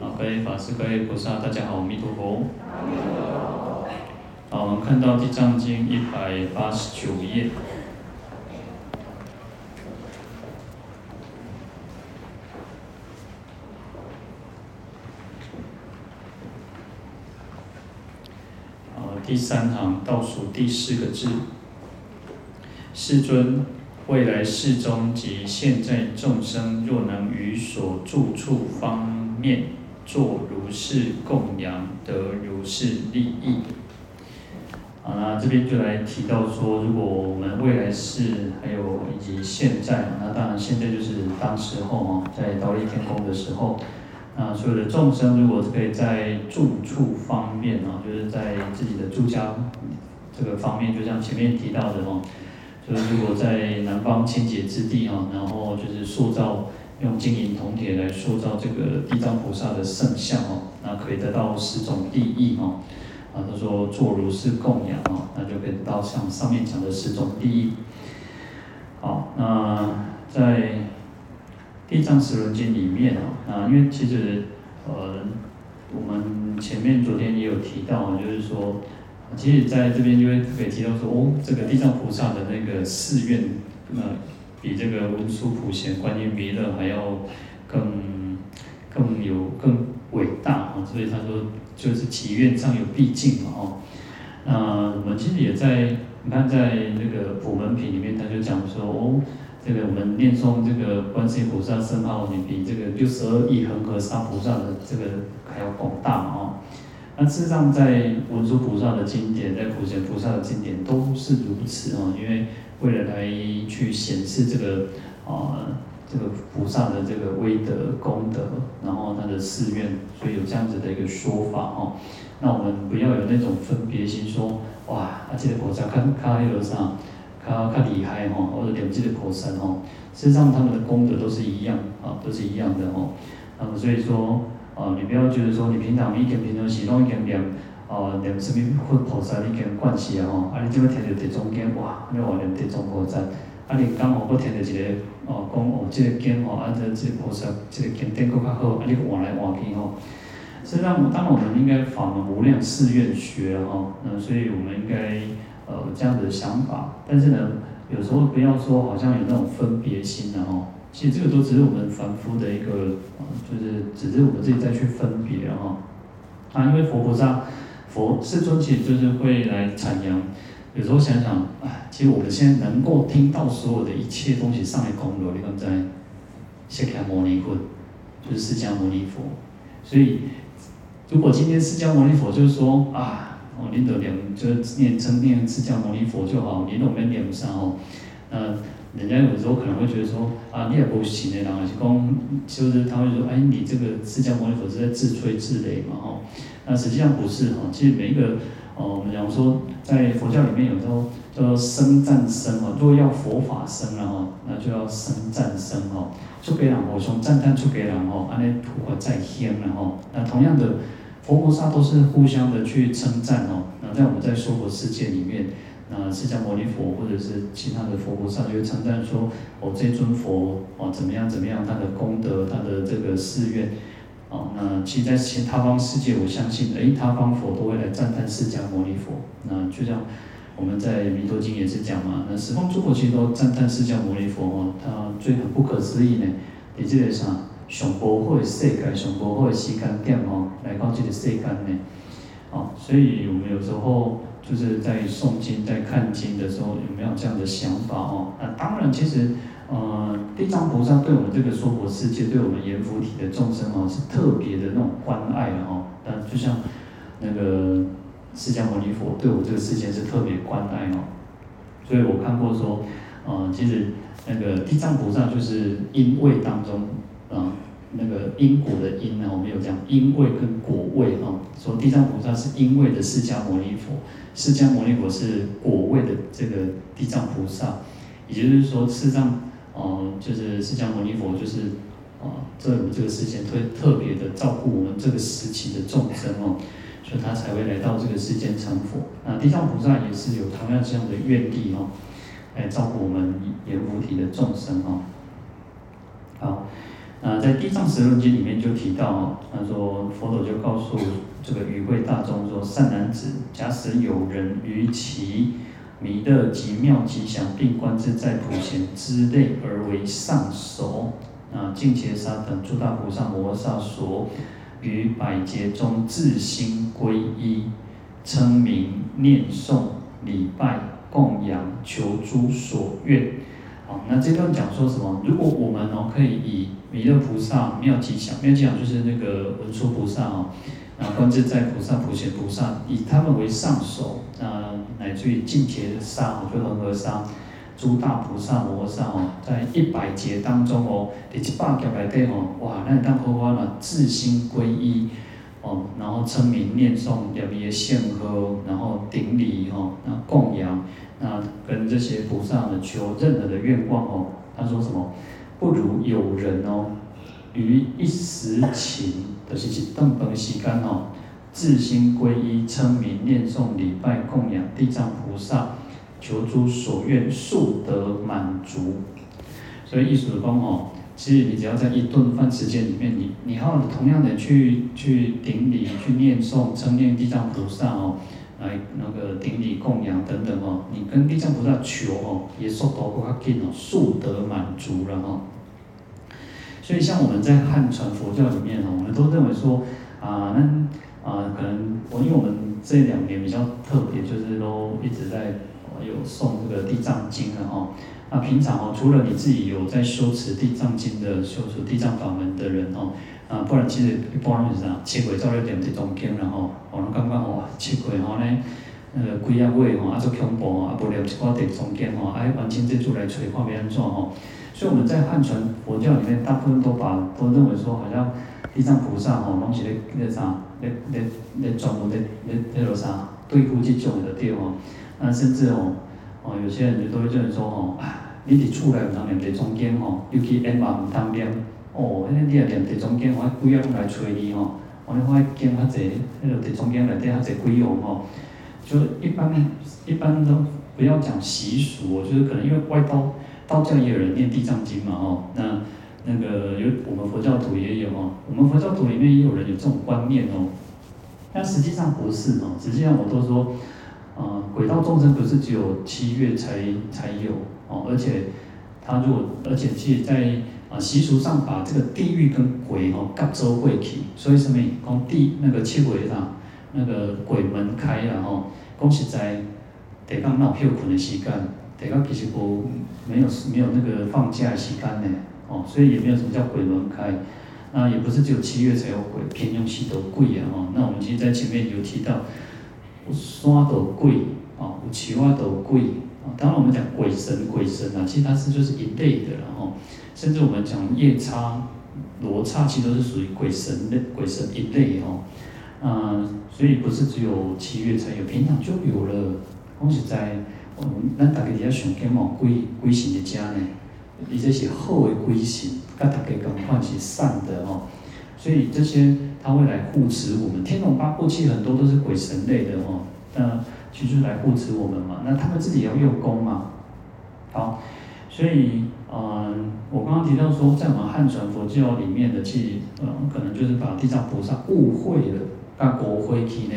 好，各位法师、各位菩萨，大家好，阿弥陀佛。好，我们看到《地藏经》一百八十九页。第三行倒数第四个字，世尊，未来世中及现在众生，若能于所住处方面作如是供养，得如是利益。好，那这边就来提到说，如果我们未来世还有以及现在，那当然现在就是当时候哦，在倒立天宫的时候。那，所有的众生如果可以在住处方面啊，就是在自己的住家这个方面，就像前面提到的哦，就是如果在南方清洁之地啊，然后就是塑造用金银铜铁来塑造这个地藏菩萨的圣像哦，那可以得到十种利益哦。啊，他说做如是供养哦，那就可以得到像上面讲的十种利益。好，那在。《地藏十轮经》里面啊，啊，因为其实，呃，我们前面昨天也有提到，就是说，其实在这边就会可以提到说，哦，这个地藏菩萨的那个誓愿，呃，比这个文殊普贤、观音弥勒还要更更有更伟大啊，所以他说就是祈愿上有毕竟嘛，哦，那我们其实也在，你看在那个普门品里面，他就讲说，哦。这个我们念诵这个观世音菩萨圣号，你比这个六十二亿恒河沙菩萨的这个还要广大嘛哦。那事实上，在文殊菩萨的经典，在普贤菩萨的经典都是如此哦。因为为了来去显示这个啊、呃、这个菩萨的这个威德功德，然后他的誓愿，所以有这样子的一个说法哦。那我们不要有那种分别心说，哇，啊这个菩萨看看那个啥。看看厉害哈，或者点这个菩萨哈，实上他们的功德都是一样啊，都是一样的哈。那么所以说哦，你不要觉得说你平常一天平常时拢一天念啊念什么佛菩萨，你跟关系啊吼，啊你这么听到地中间哇，你话念地藏菩萨，啊你刚好搁听到一个哦讲哦这个经吼，啊这这菩萨这个经典搁较好，啊你换来换去吼。实际上，当然我们应该法无量誓愿学哈，嗯，所以我们应该。呃，这样的想法，但是呢，有时候不要说好像有那种分别心的哦。其实这个都只是我们凡夫的一个，就是只是我们自己再去分别哈。啊，因为佛菩萨、佛世尊其实就是会来阐扬。有时候想想，哎，其实我们现在能够听到所有的一切东西上来供养，你看在释迦牟尼佛，就是释迦牟尼佛。所以，如果今天释迦牟尼佛就是说啊。哦，你得念就是念称念释迦牟尼佛就好，你都没念不上哦。那人家有时候可能会觉得说，啊，你也不行的，然后是讲，就是他会说，哎，你这个释迦牟尼佛是在自吹自擂嘛，吼。那实际上不是哈，其实每一个，哦，我们讲说，在佛教里面有时候叫做僧赞生哦，如果要佛法生了哈，那就要生赞僧哦。出家人我从赞叹出家人哦，安尼图法再天了吼。那同样的。佛菩萨都是互相的去称赞哦，那在我们在娑婆世界里面，那释迦牟尼佛或者是其他的佛菩萨就会称赞说，哦，这尊佛哦怎么样怎么样，他的功德，他的这个誓愿，哦，那其实在其他方世界，我相信，诶，他方佛都会来赞叹释迦牟尼佛。那就像我们在弥陀经也是讲嘛，那十方诸佛其实都赞叹释迦牟尼佛哦，他最很不可思议呢，你这个啥？上宝贵的世界，上宝贵的时间点哦，来到这个世间呢，哦，所以我们有时候就是在诵经、在看经的时候，有没有这样的想法哦？那当然，其实，呃，地藏菩萨对我们这个娑婆世界，对我们阎浮提的众生哦，是特别的那种关爱哦。但就像那个释迦牟尼佛对我这个世界是特别关爱哦。所以我看过说，呃，其实那个地藏菩萨就是因为当中。那个，因果的因呢，我们有讲因位跟果位哦。说地藏菩萨是因位的释迦牟尼佛，释迦牟尼佛是果位的这个地藏菩萨，也就是说，事实上，哦，就是释迦牟尼佛就是，哦，在我们这个世间特特别的照顾我们这个时期的众生哦，所以他才会来到这个世间成佛。那地藏菩萨也是有同样这样的愿力哦，来照顾我们阎浮提的众生哦。好。那在《地藏十论经》里面就提到，他说佛陀就告诉这个与会大众说：“善男子，假使有人于其弥勒极妙吉祥并观自在普贤之类而为上首，啊，净戒沙等诸大菩萨摩诃萨所，于百劫中至心皈依，称名念诵礼拜供养求诸所愿。”好，那这段讲说什么？如果我们哦可以以弥勒菩萨妙吉祥，妙吉祥就是那个文殊菩萨哦，啊观自在菩萨、普贤菩萨，以他们为上首，那乃至于净伽沙，就恒河沙，诸大菩萨摩诃萨哦，在一百劫当中哦，第一百劫来对哦，哇，那当荷花呢，自心皈依哦，然后称名念诵，特别献喝，然后顶礼哦，那供养。那跟这些菩萨呢求任何的愿望哦，他说什么？不如有人哦，于一时顷的是去顿饭时间哦，至心皈依、称名、念诵、礼拜、供养地藏菩萨，求诸所愿，速得满足。所以意思是说哦，其实你只要在一顿饭时间里面，你你好同样的去去顶礼、去念诵、称念地藏菩萨哦。来那个顶礼供养等等哦，你跟地藏菩萨求哦，也速度更加紧哦，速得满足了哦。所以像我们在汉传佛教里面哦，我们都认为说啊，那啊可能我因为我们这两年比较特别，就是都一直在有诵这个地藏经了哦。那平常哦，除了你自己有在修持地藏经的修持地藏法门的人哦。啊，不然其实一般拢是啥？七月走了念地藏经，然后，我拢感觉吼，七月吼咧，呃几啊月吼，啊足恐怖吼，啊无念一寡地藏经吼，啊完成这出来找看要安怎吼。所以我们在汉传佛教里面，大部分都把都认为说，好像地藏菩萨吼，拢是咧咧啥，咧咧咧专门咧咧咧落啥对付这种的对吼。那甚至吼，哦有些人就都会这样说吼，啊，你伫厝内毋通念地藏经吼，尤其阎罗毋通念。哦，迄个你也念地藏经，我几啊拢来找你吼，我咧发经较济，迄个地藏经内底较济鬼用吼。就一般呢一般都不要讲习俗，就是可能因为外道道教也有人念地藏经嘛吼，那那个有我们佛教徒也有哦，我们佛教徒里面也有人有这种观念哦。但实际上不是哦，实际上我都说，啊，鬼道众生不是只有七月才才有哦，而且他如果而且其实在。啊，习俗上把这个地狱跟鬼哦夹做伙去，所以什么讲地那个七月啊，那个鬼门开了吼，讲实在，得讲闹休困的时间，得讲其实无没有没有那个放假的时间呢，哦，所以也没有什么叫鬼门开，那也不是只有七月才有鬼，偏用许多鬼啊哦，那我们其实在前面有提到，有山都鬼，哦，有树仔都鬼，啊，当然我们讲鬼神鬼神啊，其实它是就是一类的然后。甚至我们讲夜叉、罗刹，其实都是属于鬼神的鬼神一类哦。嗯、所以不是只有七月才有，平常就有了。讲实在，我们咱大家底下想见哦，鬼鬼神的家呢，而且是好的鬼神，跟大家共款是善的哦。所以这些他会来护持我们。天龙八部其实很多都是鬼神类的哦，那其实来护持我们嘛。那他们自己也要用功嘛。好，所以。嗯，我刚刚提到说，在我们汉传佛教里面的，去嗯，可能就是把地藏菩萨误会了，把国徽去呢。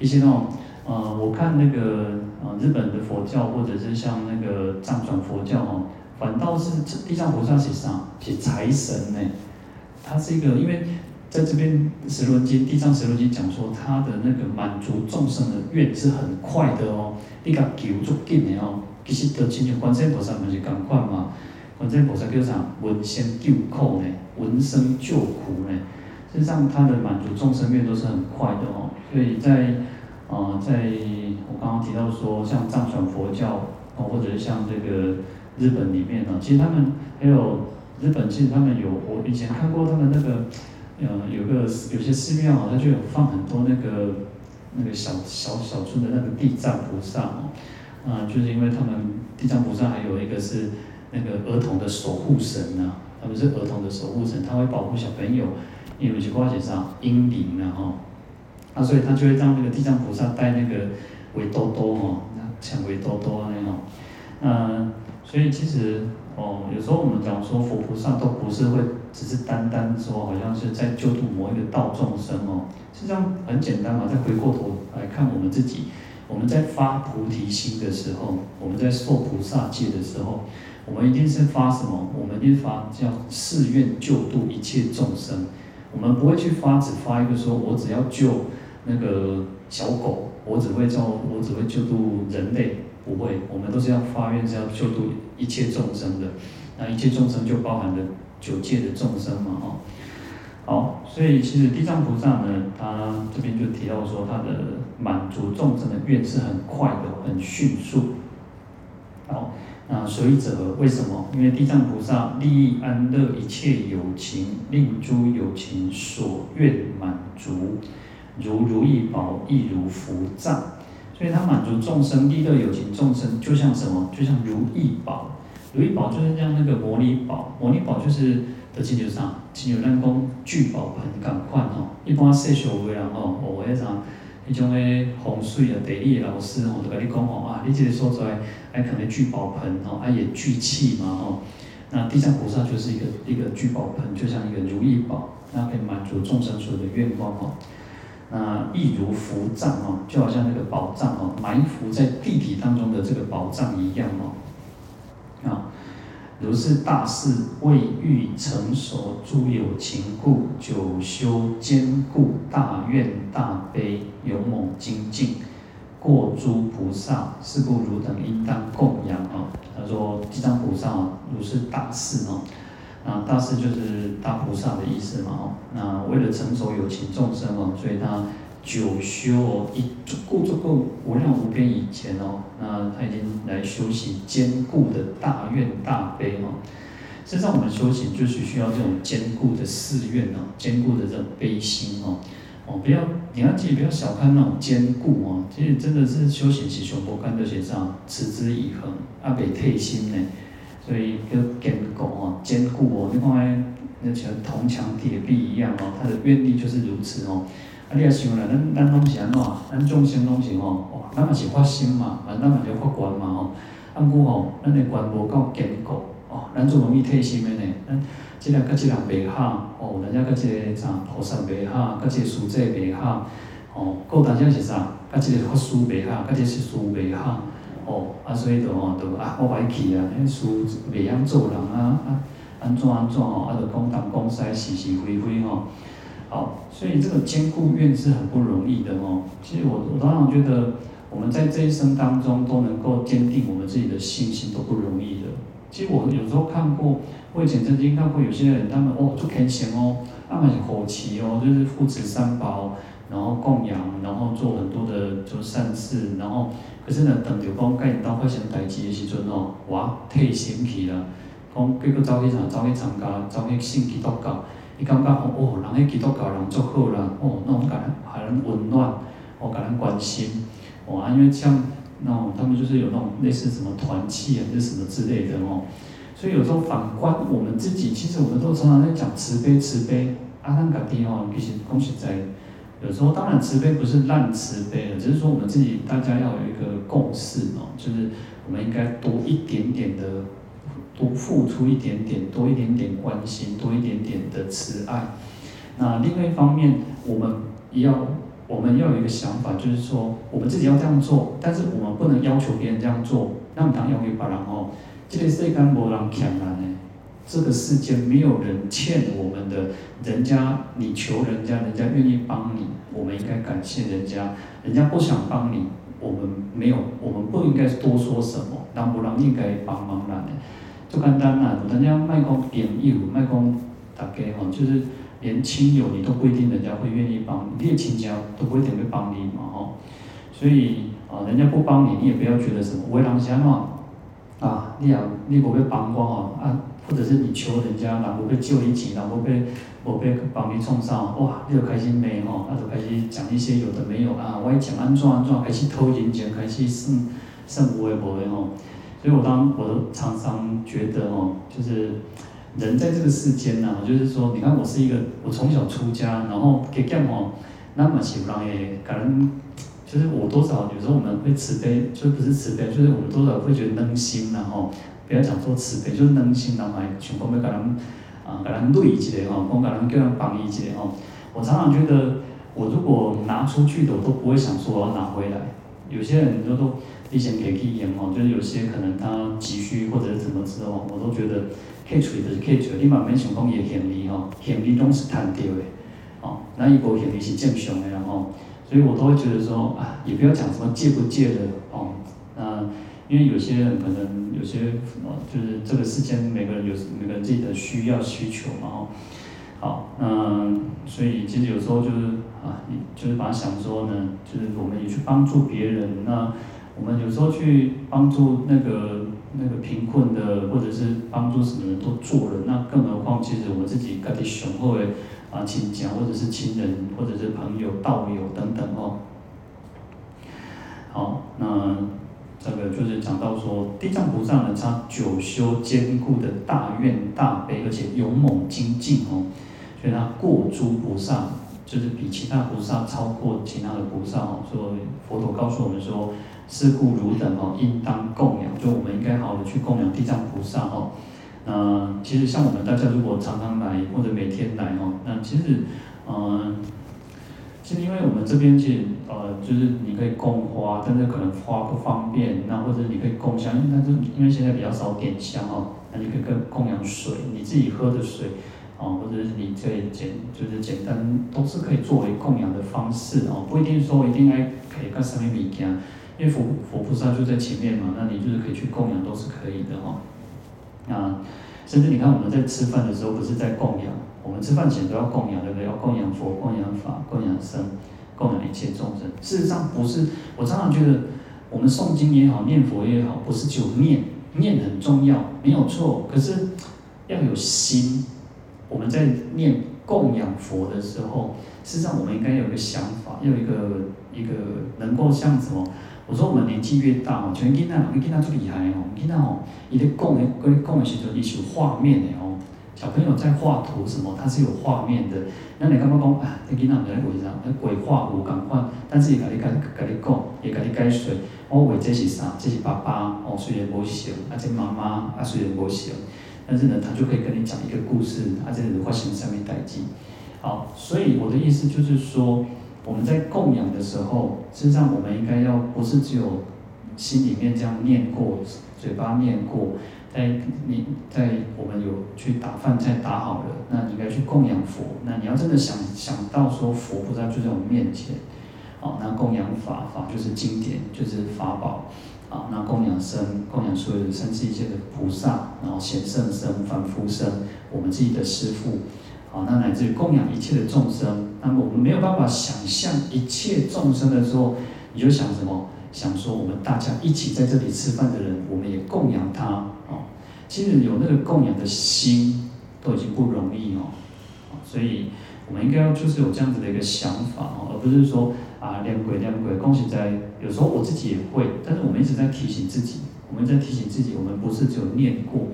一些那种，嗯，我看那个嗯日本的佛教，或者是像那个藏传佛教哦，反倒是地藏菩萨写啥？写财神呢。他是一个，因为在这边十轮经，地藏十轮经讲说，他的那个满足众生的愿是很快的哦，你甲求足紧的哦，其实都亲像观世音菩萨不是共款嘛。观世音菩萨叫啥？闻声救苦呢？闻声救苦呢？实际上，他的满足众生愿都是很快的哦。所以在，呃，在我刚刚提到说，像藏传佛教哦，或者是像这个日本里面呢，其实他们还有日本其实他们有，我以前看过他们那个，呃，有个有些寺庙啊，它就有放很多那个那个小小小尊的那个地藏菩萨哦，啊，就是因为他们地藏菩萨还有一个是那个儿童的守护神呐，他们是儿童的守护神，他会保护小朋友，因为是挂起上婴灵了哈，啊，所以他就会让那个地藏菩萨带那个围兜兜哦，像围兜兜啊那种，嗯，所以其实。哦，有时候我们讲说佛菩萨都不是会只是单单说好像是在救度某一个道众生哦，实际上很简单嘛。再回过头来看我们自己，我们在发菩提心的时候，我们在受菩萨戒的时候，我们一定是发什么？我们一定发叫誓愿救度一切众生。我们不会去发只发一个说我只要救那个小狗，我只会叫我只会救度人类。不会，我们都是要发愿，是要救度一切众生的。那一切众生就包含了九界的众生嘛，哦。好，所以其实地藏菩萨呢，他这边就提到说，他的满足众生的愿是很快的，很迅速。好，那所以者为什么？因为地藏菩萨利益安乐一切有情，令诸有情所愿满足，如如意宝，亦如福藏。所以他满足众生，利乐有情众生，就像什么？就像如意宝，如意宝就是像那个摩尼宝，摩尼宝就是在亲像啥？亲像咱讲聚宝盆同款吼。一般说小学人吼，学迄啥？迄种诶风水啊、地理诶老师吼，就甲你讲吼啊，你这个所在爱可能聚宝盆吼，爱也聚气嘛吼。那地藏菩萨就是一个一个聚宝盆，就像一个如意宝，那可以满足众生所有的愿望吼。那亦如福藏哦，就好像那个宝藏哦，埋伏在地底当中的这个宝藏一样哦。如是大士未欲成熟诸有情故，久修坚固大愿大悲，勇猛精进，过诸菩萨，是故汝等应当供养哦。他说地藏菩萨哦，如是大士哦。啊，大士就是大菩萨的意思嘛，哦，那为了成熟有情众生哦，所以他久修哦，一足够足够无量无边以前哦，那他已经来修习坚固的大愿大悲哦。实际上我们修行就是需要这种坚固的誓愿哦，坚固的这种悲心哦，哦，不要你要记，不要小看那种坚固哦，其实真的是修行是上不干的学上持之以恒，阿未退心呢。所以叫坚固哦，坚固哦，你看，那像铜墙铁壁一样哦，他的愿力就是如此哦。啊，你也想啦，咱咱拢是安怎？咱众生拢是吼，哇，咱嘛是发心嘛，啊，咱嘛就发愿嘛吼。啊，毋过吼，咱的愿无够坚固哦，咱就容易退心的呢。咱即个甲即个袂合哦，人家甲即个啥菩萨袂合，甲即个师姐袂合哦，有当时是啥？甲即个法师袂合，甲即个师袂合。哦，啊，所以就吼，就啊，我歹去啊，迄事袂晓做人啊，啊，安怎安怎吼，啊，就讲东讲西，是是非非吼。好，所以这个兼顾愿是很不容易的哦。其实我我当然觉得，我们在这一生当中都能够坚定我们自己的信心都不容易的。其实我有时候看过，我以前曾经看过有些人，他们哦，做虔诚哦，他们是火旗哦，就是护持三宝，然后供养，然后做很多的做善事，然后。可是呢，等着讲甲因兜发生代志的时阵哦，哇，退心去了，讲结果走去啥，走去参加，走去信基督教，伊感觉哦，人迄基督教人足好啦，哦，那种感，还人温暖，哦，给人关心，哦，因为像那种他们就是有那种类似什么团契啊，就什么之类的哦，所以有时候反观我们自己，其实我们都常常在讲慈悲慈悲，啊，咱家己哦，其实讲实在。有时候当然慈悲不是烂慈悲了，只是说我们自己大家要有一个共识哦，就是我们应该多一点点的，多付出一点点，多一点点关心，爱。那另外一方面，我们要我们要有一个想法，就是说我们自己要这样做，但是我们不能要求别人这样做。那么当要求别人哦，这个世间无人欠咱的。这个世间没有人欠我们的，人家你求人家，人家愿意帮你，我们应该感谢人家。人家不想帮你，我们没有，我们不应该多说什么，让不让应该帮忙人。就简单啦，人家卖公朋友，卖公大家哈，就是连亲友你都不一定人家会愿意帮你，你的亲家都不一定会帮你嘛哈。所以啊，人家不帮你，你也不要觉得什么为难些嘛啊，你也你不会帮我哈啊。或者是你求人家，然后被救一急，然后被我被帮你创伤，哇，你就开始骂吼，啊，就开始讲一些有的没有啊，我讲安怎安怎，开始偷人钱，开始算算有的无的吼。所以我当我都常常觉得哦，就是人在这个世间呢，就是说，你看我是一个，我从小出家，然后给干哦，那么喜欢诶，可能，就是我多少有时候我们会慈悲，就不是慈悲，就是我们多少会觉得能心然后。不要讲说慈悲，就是能心人还想讲要给人啊，给人累一下吼，讲给人叫人帮一下吼。我常常觉得，我如果拿出去的，我都不会想说我要拿回来。有些人就说你先给去用吼，就是有些可能他急需或者是怎么之后，我都觉得可以处理的是可以处理。你慢慢想讲伊的行李吼，行李拢是贪掉的，哦，那伊无行李是正常的然后，所以我都会觉得说啊，也不要讲什么借不借的哦，那。因为有些人可能有些哦，就是这个世间每个人有每个人自己的需要需求嘛哦，好，那，所以其实有时候就是啊，你就是把它想说呢，就是我们也去帮助别人，那我们有时候去帮助那个那个贫困的，或者是帮助什么人都做了，那更何况其实我们自己家己雄厚的啊亲戚或者是亲人，或者是朋友、道友等等哦，好，那。这个就是讲到说，地藏菩萨呢，他久修坚固的大愿大悲，而且勇猛精进哦，所以他过诸菩萨，就是比其他菩萨超过其他的菩萨哦。所以佛陀告诉我们说，是故汝等哦，应当供养，就我们应该好好的去供养地藏菩萨哦。那其实像我们大家如果常常来或者每天来哦，那其实嗯。其实因为我们这边其实呃，就是你可以供花，但是可能花不方便，那或者你可以供香，但是因为现在比较少点香哦，那你可以跟供养水，你自己喝的水，哦，或者是你可以简就是简单都是可以作为供养的方式哦，不一定说一定要可以跟上面比较，因为佛佛菩萨就在前面嘛，那你就是可以去供养都是可以的哈、哦，啊，甚至你看我们在吃饭的时候不是在供养。我们吃饭前都要供养，对不对？要供养佛、供养法、供养僧、供养一切众生。事实上，不是。我常常觉得，我们诵经也好，念佛也好，不是就念，念很重要，没有错。可是要有心。我们在念供养佛的时候，事实上我们应该有一个想法，要有一个一个能够像什么？我说我们年纪越大哦，像囡仔，囡仔最厉害哦，囡仔哦，伊咧供的，供的供的时候，伊是有画面的哦。小朋友在画图什么，他是有画面的。那你刚刚讲啊，你囡仔在画啥？那鬼画符赶快，但是也跟你跟跟你讲，也跟你解说。我画这是啥？这是爸爸哦，虽然无像，啊这妈妈啊虽然无像，但是呢，他就可以跟你讲一个故事，啊这是发生什么代志。好，所以我的意思就是说，我们在供养的时候，实际上我们应该要不是只有心里面这样念过，嘴巴念过。在你在我们有去打饭菜打好了，那你应该去供养佛。那你要真的想想到说佛菩萨就在我们面前，好，那供养法法就是经典，就是法宝，啊，那供养僧供养所有的三世一切的菩萨，然后贤圣僧、凡夫僧，我们自己的师父，好，那乃至于供养一切的众生。那么我们没有办法想象一切众生的时候，你就想什么？想说我们大家一起在这里吃饭的人，我们也供养他哦。其实有那个供养的心都已经不容易哦，所以我们应该要就是有这样子的一个想法哦，而不是说啊念鬼念鬼。恭喜在有时候我自己也会，但是我们一直在提醒自己，我们在提醒自己，我们不是只有念过。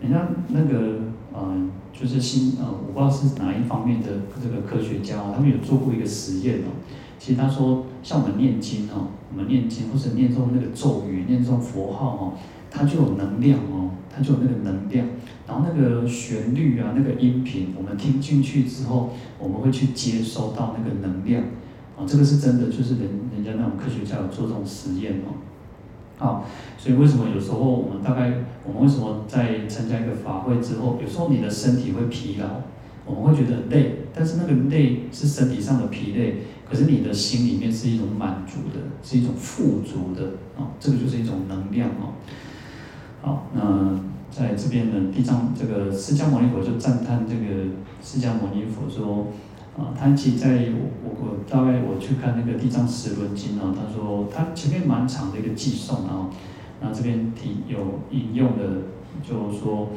人家那个嗯，就是新呃，我不知道是哪一方面的这个科学家，他们有做过一个实验哦。其实他说，像我们念经哦，我们念经或者念诵那个咒语，念诵佛号哦。它就有能量哦，它就有那个能量，然后那个旋律啊，那个音频，我们听进去之后，我们会去接收到那个能量，啊，这个是真的，就是人人家那种科学家有做这种实验哦，好，所以为什么有时候我们大概我们为什么在参加一个法会之后，有时候你的身体会疲劳，我们会觉得累，但是那个累是身体上的疲累，可是你的心里面是一种满足的，是一种富足的啊，这个就是一种能量哦。好，那在这边呢，地藏这个释迦牟尼佛就赞叹这个释迦牟尼佛说，啊，他其实在我我大概我去看那个地藏十轮经啊，他说他前面蛮长的一个偈颂啊，那这边提有引用的，就是说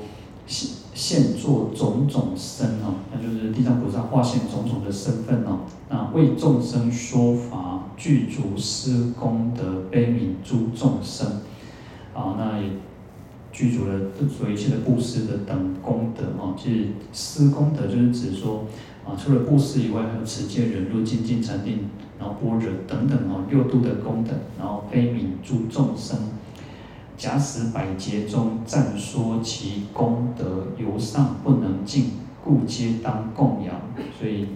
现现作种种身哦，那就是地藏菩萨化现种种的身份哦，那为众生说法，具足施功德，悲悯诸众生，啊，那也具足了所一切的布施的等功德哦。其实施功德就是指说，除了布施以外，还有持戒忍辱精进禅定，然后般若等等哦，六度的功德，然后悲悯诸众生。假使百劫中赞说其功德，犹尚不能尽，故皆当供养。所以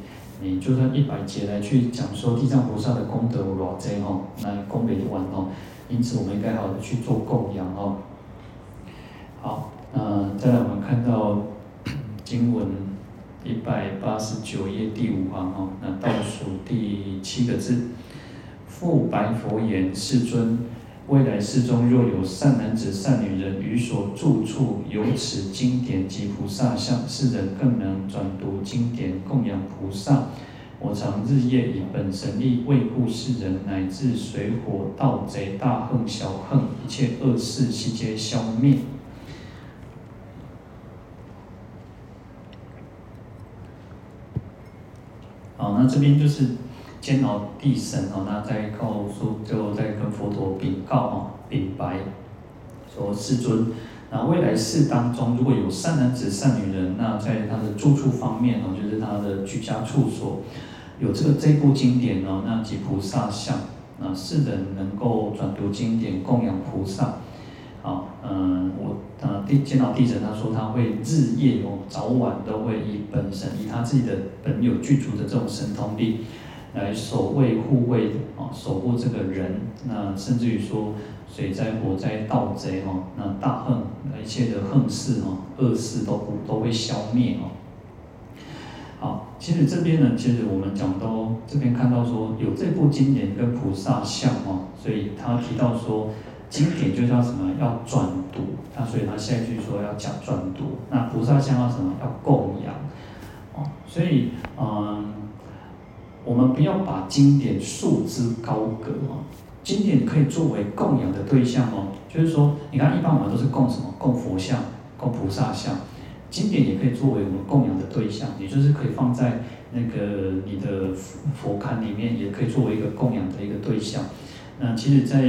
你就算一百劫来去讲说地藏菩萨的功德有多少哦，那功德完哦。因此我们应该好的去做供养哦。好，那再来我们看到 经文一百八十九页第五行哦，那倒数第七个字，复白佛言：世尊。未来世中若有善男子、善女人，于所住处有此经典及菩萨像，世人更能转读经典供养菩萨。我常日夜以本神力为护世人，乃至水火盗贼、大横小横，一切恶事悉皆消灭。那这边就是。煎熬地神哦，那再告诉，就再跟佛陀禀告哦，禀白说世尊，那未来世当中如果有善男子、善女人，那在他的住处方面哦，就是他的居家处所，有这个这部经典哦，那及菩萨像，那世人能够转读经典供养菩萨，好，嗯，我呃地煎熬地神他说他会日夜哦，早晚都会以本神以他自己的本有具足的这种神通力。来守卫护卫啊，守护这个人，那甚至于说水灾火灾盗贼哈，那大横一切的横事哈，恶事都不都会消灭哦。好，其实这边呢，其实我们讲到这边看到说有这部经典跟菩萨像哦，所以他提到说经典就叫什么要转读，那所以他下一句说要讲转读，那菩萨像要什么要供养哦，所以嗯。我们不要把经典束之高阁哦，经典可以作为供养的对象哦。就是说，你看，一般我们都是供什么？供佛像、供菩萨像，经典也可以作为我们供养的对象，也就是可以放在那个你的佛龛里面，也可以作为一个供养的一个对象。那其实，在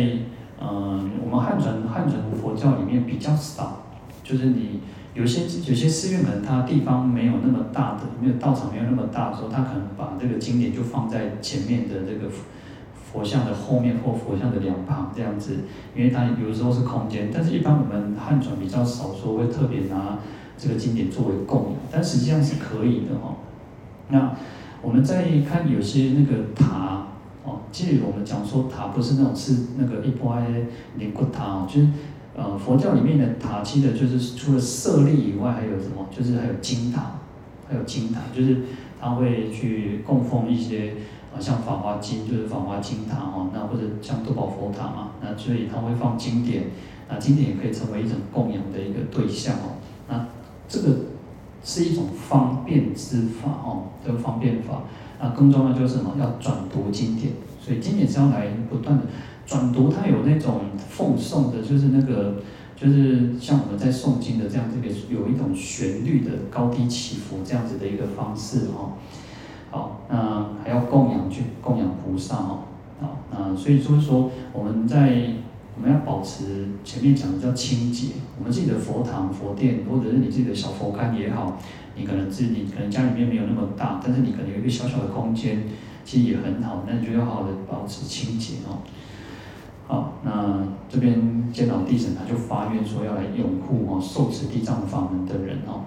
嗯，我们汉传汉传佛教里面比较少，就是你。有些有些寺院可能它地方没有那么大的，没有道场没有那么大的时候，他可能把这个经典就放在前面的这个佛像的后面或佛像的两旁这样子，因为它有时候是空间。但是，一般我们汉传比较少说会特别拿这个经典作为供养，但实际上是可以的哦。那我们再看有些那个塔其实我们讲说塔不是那种是那个一般的灵骨塔哦，就是。呃，佛教里面的塔，其实就是除了舍利以外，还有什么？就是还有金塔，还有金塔，就是他会去供奉一些，啊，像《法华经》就是《法华经塔》哈，那或者像多宝佛塔嘛，那所以他会放经典，那经典也可以成为一种供养的一个对象哦。那这个是一种方便之法哦，这个方便法。那更重要就是什么？要转读经典，所以经典是要来不断的。转读它有那种奉诵的，就是那个，就是像我们在诵经的这样子一个，有一种旋律的高低起伏这样子的一个方式哦。好，那还要供养去供养菩萨哦。好，那所以就是说我们在我们要保持前面讲的叫清洁，我们自己的佛堂、佛殿，或者是你自己的小佛龛也好，你可能自己可能家里面没有那么大，但是你可能有一个小小的空间，其实也很好，那你就要好好的保持清洁哦。好，那这边煎熬地神他就发愿说要来拥护哦，受持地藏法门的人哦。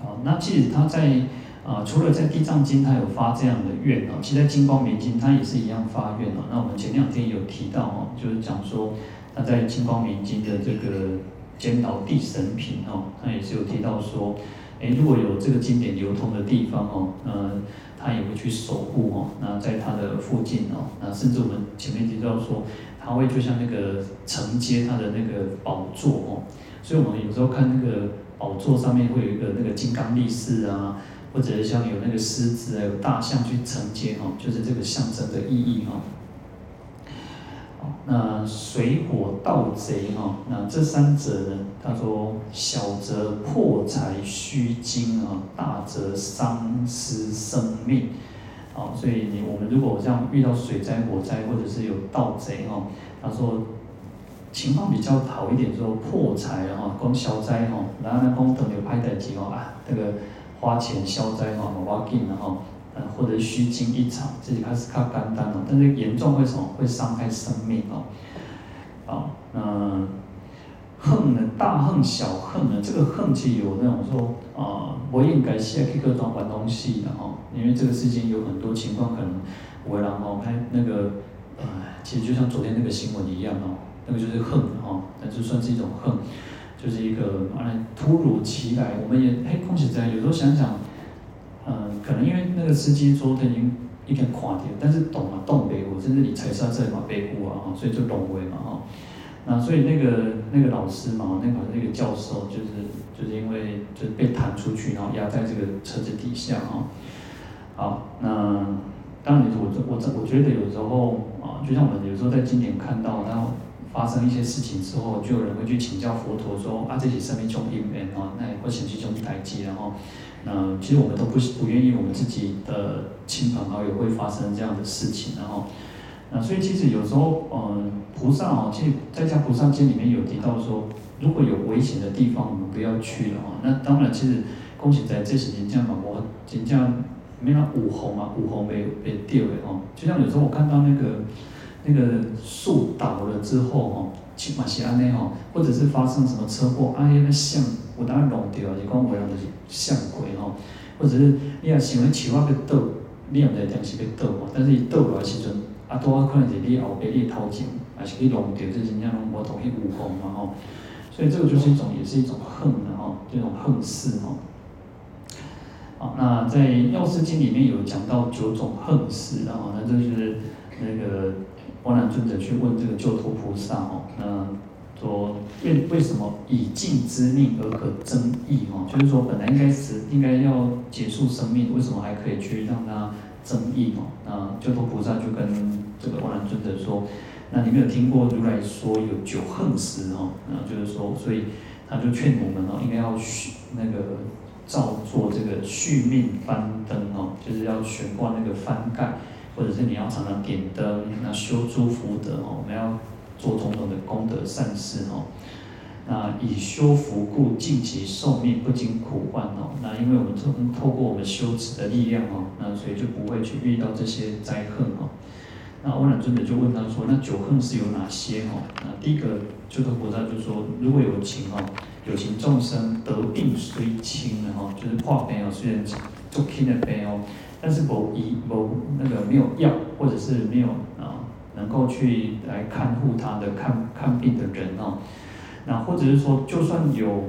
好，那其实他在啊、除了在地藏经他有发这样的愿哦，其实在金光明经他也是一样发愿哦。那我们前两天有提到哦，就是讲说他在金光明经的这个煎熬地神品哦，他也是有提到说，诶，如果有这个经典流通的地方哦，呃，他也会去守护哦。那在他的附近哦，那甚至我们前面提到说。他会就像那个承接他的那个宝座哦，所以我们有时候看那个宝座上面会有一个那个金刚力士啊，或者像有那个狮子啊、有大象去承接哦，就是这个象征的意义哦。那水火盗贼哈，那这三者呢，他说小则破财虚惊啊，大则丧失生命。啊，所以你我们如果这样遇到水灾、火灾，或者是有盗贼哈，他说情况比较好一点，说破财哈，光消灾哈，然后呢光等有歹代机哦啊，这个花钱消灾哈，我要紧的哈，呃或者虚惊一场，自己开始较简单了，但是严重为什么？会伤害生命哦。好，那恨呢？大恨小恨呢？这个恨其实有那种说啊，我应该是要去各种玩东西的哈，因为这个事情有很多情况可能，我然后拍那个，呃，其实就像昨天那个新闻一样哦，那个就是恨哈，那就算是一种恨，就是一个啊突如其来，我们也哎，恭喜在有时候想想，可能因为那个司机说他已经一天垮掉，但是懂啊，懂北湖，甚至你踩刹车嘛，北湖啊，所以就懂位嘛哈。那所以那个那个老师嘛，那个那个教授就是就是因为就是被弹出去，然后压在这个车子底下啊。好，那当然我我我我觉得有时候啊，就像我们有时候在经典看到，然后发生一些事情之后，就有人会去请教佛陀说啊，这些生命中因缘啊，那或显示中代志，然后那其实我们都不不愿意我们自己的亲朋好友会发生这样的事情，然后。那所以其实有时候，嗯，菩萨哦，其实在家菩萨经里面有提到说，如果有危险的地方，我们不要去了哦。那当然，其实恭喜在这几年这样嘛，我真正没有五红嘛，五红被被掉的哦。就像有时候我看到那个那个树倒了之后哦，起码是安内吼，或者是发生什么车祸，啊，那个像有当弄掉，是讲为了就是像鬼吼，或者是你也想要树啊要倒，你也唔知点是要倒，但是伊倒落来时阵。啊，多啊，可能是你后边你头前，还是去弄掉，这真正拢无同去无风嘛吼。所以这个就是一种，也是一种恨的吼，这种恨事吼。好，那在《药师经》里面有讲到九种恨事啊，那就是那个阿难尊者去问这个救脱菩萨哦，那说为为什么以尽之命而可增益哦？就是说本来应该是应该要结束生命，为什么还可以去让他？增益哦，那救脱菩萨就跟这个阿难尊者说，那你没有听过如来说有九恨事哦？那就是说，所以他就劝我们哦，应该要续那个照做这个续命幡灯哦，就是要悬挂那个幡盖，或者是你要常常点灯，那修诸福德哦，我们要做种种的功德善事哦。那以修福故，尽其寿命，不经苦患哦。那因为我们通透过我们修持的力量哦，那所以就不会去遇到这些灾恨哦。那阿难尊者就问他说：“那九恨是有哪些哦？”那第一个，救脱菩萨就说：“如果有情哦，有情众生得病虽轻的哈，就是化病哦，虽然足轻的病哦，但是某医某那个没有药，或者是没有啊能够去来看护他的看看病的人哦。”那或者是说，就算有，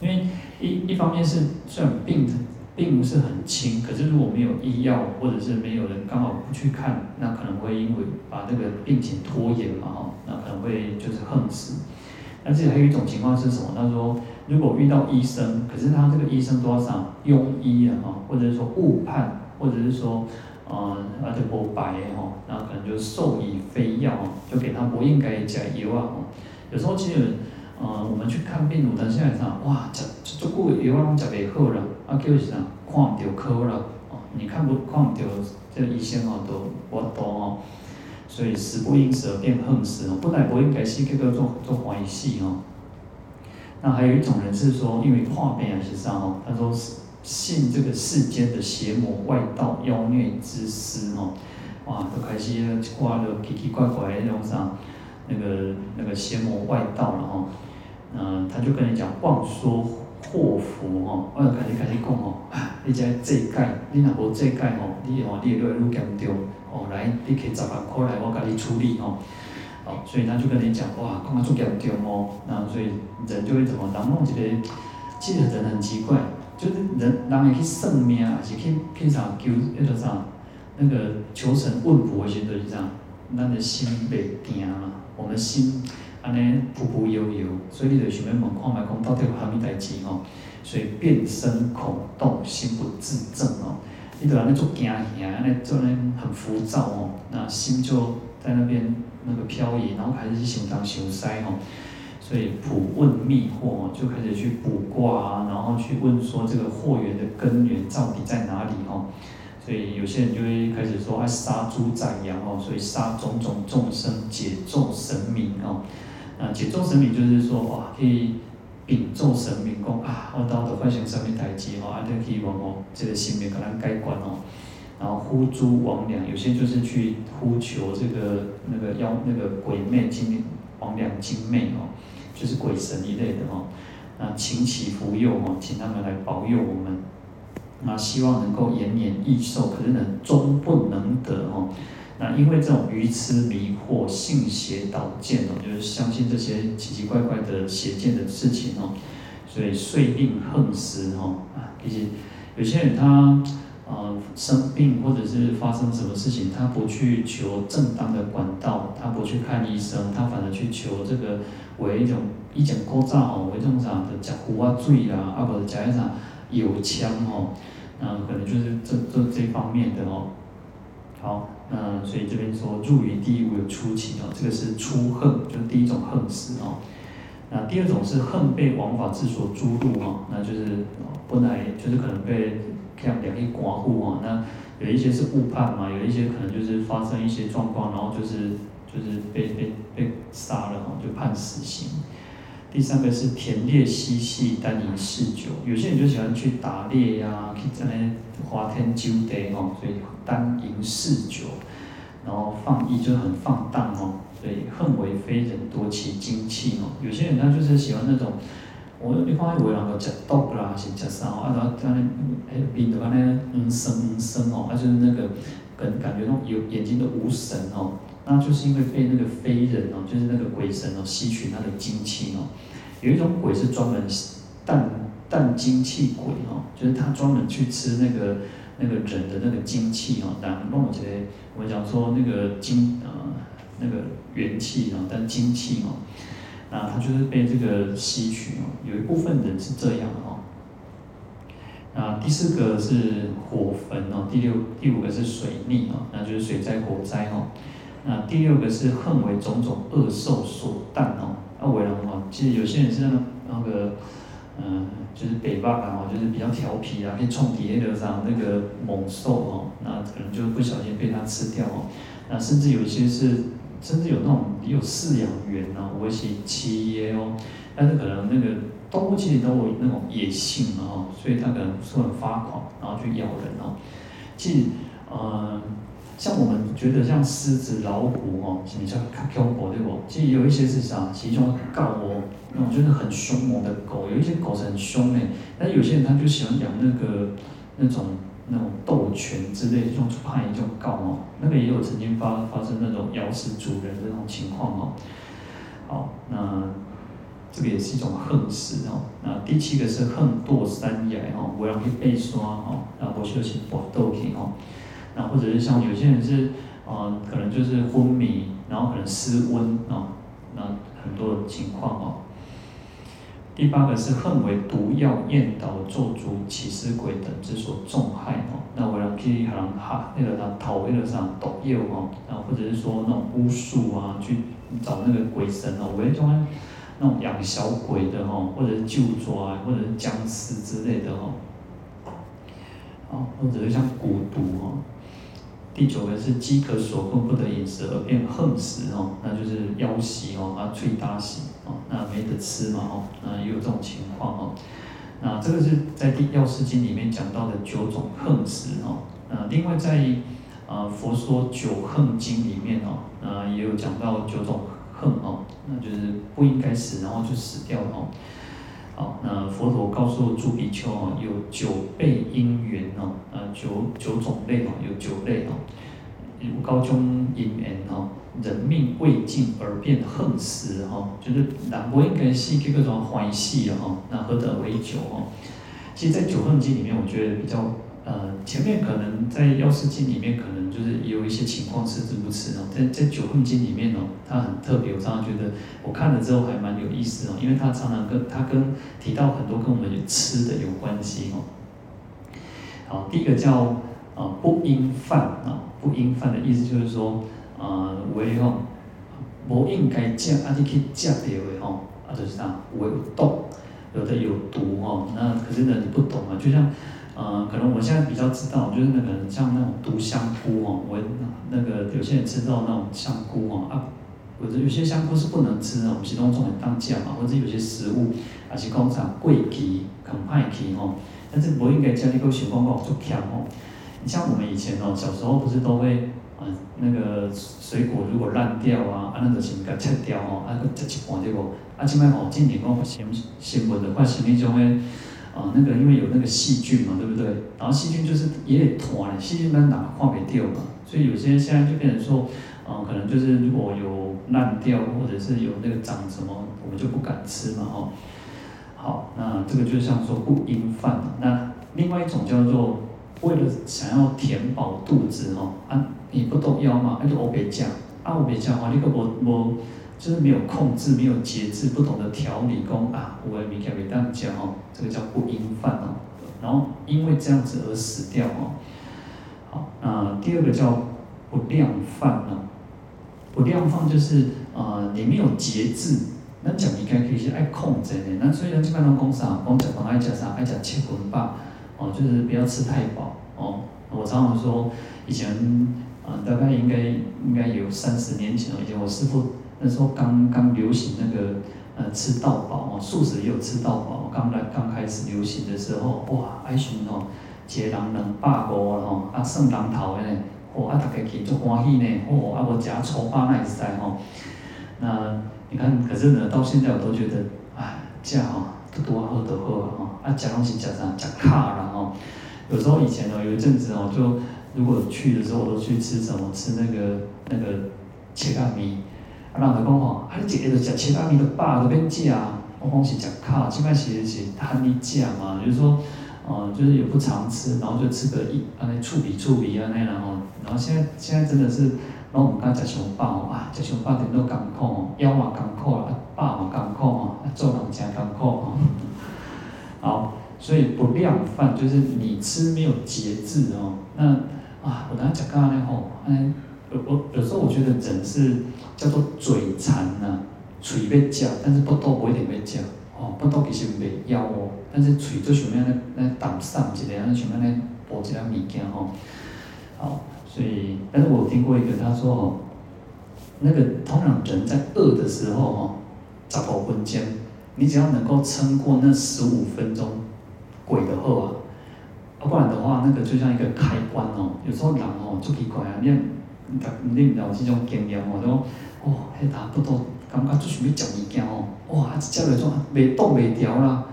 因为一一方面是虽然病并不是很轻，可是如果没有医药，或者是没有人刚好不去看，那可能会因为把这个病情拖延嘛哈，那可能会就是横死。那这里还有一种情况是什么？他说，如果遇到医生，可是他这个医生多少庸医啊哈，或者是说误判，或者是说，呃，而且不白哈，那可能就授以非药，就给他不应该加药啊。有时候其实，呃，我们去看病，有的现在讲，哇，这这这个药啊，拢食袂好了，啊，叫是啥，看唔到科了，哦，你看不看唔到，这个医生哦，都我多哦，所以死不应死而变横死哦，本来不应该死，叫做做做欢喜哦。那还有一种人是说，因为看病还是啥哦，他说是信这个世间的邪魔外道妖孽之师哦，哇，都开始挂了奇奇怪怪的那种啥。那个那个邪魔外道了哈，嗯、他就跟你讲妄说祸福哈，我就开始开始讲哦，你这这界，你若无这界吼，你哦你越来越严重哦，来，你给十万块来，我给你处理哦，好，所以他就跟你讲哇，讲啊足严重哦，那所以人就会怎么，人弄一个，其实人很奇怪，就是人人会去算命，还是去去啥求那个啥，那个求神问卜的时候就是这样，咱的心袂定嘛。我们心安尼浮浮悠悠，所以你就想要问看觅讲到底有虾米代志吼，所以变身恐动，心不自正哦。你就安尼做惊吓，安尼做呢很浮躁哦，那心就在那边那个漂移，然后开始去想东想西吼，所以卜问密惑就开始去卜卦啊，然后去问说这个货源的根源到底在哪里吼，所以有些人就会开始说爱杀猪宰羊哦，所以杀种种众生解咒神明哦，那解咒神明就是说哇可以。禀奏神明讲啊，我到底发生什么代志吼，啊，你希望哦，这个神明给咱解决哦。然后呼诸魍魎，有些就是去呼求这个那个妖那个鬼魅精魍魎精魅哦，就是鬼神一类的哦。那请祈福佑哦，请他们来保佑我们。那希望能够延年益寿，可是呢，终不能得哦。那因为这种愚痴迷惑、信邪导见哦，就是相信这些奇奇怪怪的邪见的事情哦，所以遂令横死哦啊，毕竟有些人他呃生病或者是发生什么事情，他不去求正当的管道，他不去看医生，他反而去求这个为一种以前古早哦，为这种啥的吃胡啊水啦，啊不是吃一啥油枪哦，那可能就是这这这方面的哦。好，那所以这边说入于地狱有初期哦，这个是出恨，就是第一种恨死哦。那第二种是恨被王法治所诛入哦，那就是本来就是可能被像两一寡妇哦，那有一些是误判嘛，有一些可能就是发生一些状况，然后就是就是被被被杀了哦，就判死刑。第三个是田猎嬉戏，耽吟嗜酒，有些人就喜欢去打猎呀、去在那花天酒地哦，所以耽吟嗜酒，然后放逸就很放荡哦，所以恨为非人多其精气哦。有些人他就是喜欢那种，我你看有人个吃毒啦，是吃啥哦，啊然后在那哎面都安尼嗯生生哦，啊就是那个感感觉那种有眼睛的无神哦。那就是因为被那个非人哦，就是那个鬼神哦吸取他的精气哦。有一种鬼是专门吸啖啖精气鬼哦，就是他专门去吃那个那个人的那个精气哦。然后弄起来，我们讲说那个精呃那个元气哦，但精气哦，那他就是被这个吸取哦。有一部分人是这样哦。那第四个是火焚哦，第六第五个是水逆哦，那就是水灾火灾哦。那第六个是横为种种恶兽所啖哦，那为人哦，其实有些人是那个那个，嗯，就是北霸啊，就是比较调皮啊，可以冲底下上那个猛兽哦，那可能就不小心被它吃掉哦。那甚至有一些是，甚至有那种也有饲养员啊，我是企业哦，但是可能那个动物其实都有那种野性嘛哦，所以它可能会很发狂，然后去咬人哦。其实，嗯。像我们觉得像狮子、老虎哦，什么叫卡丘狗对不？其实有一些是啥，其中告哦，那种就是很凶猛的狗，有一些狗是很凶的，但有些人他就喜欢养那个那种那种斗犬之类，这种怕一种告哦，那个也有曾经发发生那种咬死主人的那种情况哦。好，那这个也是一种横死哦。那第七个是横堕山崖哦，不让去被刷哦，然后就是搏斗去哦。那或者是像有些人是，呃，可能就是昏迷，然后可能失温啊，那很多的情况哦。第八个是恨为毒药、厌导、咒诅、起尸鬼等之所重害哦。那为了去可能哈那个他讨那个啥毒药哦，然后或者是说那种巫术啊，去找那个鬼神哦，为种那种养小鬼的哦，或者是旧抓，或者是僵尸之类的哦。啊，或者是像蛊毒哦。第九个是饥渴所困不得饮食而变横死哦，那就是夭死哦，啊，催大死那没得吃嘛哦，那也有这种情况哦。那这个是在《第药师经》里面讲到的九种横死哦。那另外在啊《佛说九横经》里面哦，啊也有讲到九种横哦，那就是不应该死，然后就死掉了哦。好，那佛陀告诉诸比丘啊，有九倍因缘哦，呃，九九种类哦，有九类哦。如高中因缘哦，人命未尽而便横死哈，就是人不应该死，这个种欢喜啊哈，那何得为九哦？其实，在九横经里面，我觉得比较。呃，前面可能在《药师经》里面，可能就是有一些情况是支不吃哦。在在《九横经》里面哦，它很特别，我常常觉得我看了之后还蛮有意思哦，因为它常常跟它跟提到很多跟我们吃的有关系哦。好，第一个叫啊不应犯啊，不应犯的意思就是说，有诶吼，无应该食，啊，你去食到诶吼，啊，就是啥，有诶有毒，有的有毒吼，那可是呢，你不懂啊，就像，呃，可能我现在比较知道，就是那个像那种毒香菇哦，我那个有些人吃到那种香菇哦，啊，或者有些香菇是不能吃的，我们其中种很当价嘛，或者有些食物，还是工厂贵皮，很坏气吼。但是不应该叫你个情况搞做强哦。你像我们以前哦，小时候不是都会，啊，那个水果如果烂掉啊，啊，那个先给它切掉哦，啊，个切一半这个，啊，现在哦，今年讲新新闻的话，是那种诶，啊，那个因为有那个细菌嘛，对不对？然后细菌就是也得拖嘞，细菌们哪化没掉嘛，所以有些现在就变成说，啊，可能就是如果有烂掉或者是有那个长什么，我们就不敢吃嘛，哦。好，那这个就像说不应饭。那另外一种叫做为了想要填饱肚子哦，啊，你不都要嘛？那就欧别酱，啊，欧别酱的话，你个我我就是没有控制，没有节制，不懂得调理功啊，我也明显给大家讲哦，这个叫不应饭哦。然后因为这样子而死掉哦。好，那第二个叫不量饭哦？不量饭就是呃，你没有节制。咱食物件其实爱控制的，那所以咱基本上讲啥，讲食饭爱食啥，爱食七分饱，哦，就是不要吃太饱，哦。我常常说，以前，嗯、大概应该应该有三十年前，以前我师父那时候刚刚流行那个，呃，吃到饱哦，素食也有吃到饱，刚来刚开始流行的时候，哇，爱寻哦，一个人两百五哦，啊，算人头的呢，哦，啊，大家去足欢喜呢，哦，啊，我食粗饱那会使吼，那。你看，可是呢，到现在我都觉得，哎，这样哦，多喝多喝啊！啊，假东西假啥？假卡然后。有时候以前哦，有一阵子哦，就如果去的时候，我都去吃什么？吃那个那个切仔面。啊，人就讲吼，啊，你一日就吃切仔面都饱，都免食啊。我讲是吃卡，现在其实是喊你食嘛，就是说，呃，就是也不常吃，然后就吃个一啊那醋皮醋皮啊那然后，然后现在现在真的是。拢毋敢食伤饱啊！食伤饱点都艰苦哦，腰嘛艰苦啊，饱嘛艰苦哦，做人真艰苦哦。好，所以不量饭就是你吃没有节制哦。那啊，我刚才讲刚刚那吼，哎，我我有时候我觉得人是叫做嘴馋呐，嘴要食，但是不多不一定要食哦，不多其实袂枵哦，但是嘴就想要那那啖散一个，那想要那补一下物件吼，好。所以，但是我听过一个，他说哦，那个通常人在饿的时候哦，十五分钟，你只要能够撑过那十五分钟，鬼的饿啊，要不然的话，那个就像一个开关哦。有时候人哦，就奇怪啊，你你你有这种经验哦，都哦，迄大不多，感觉就想要食物件哦，哇，一食就种袂动袂调啦，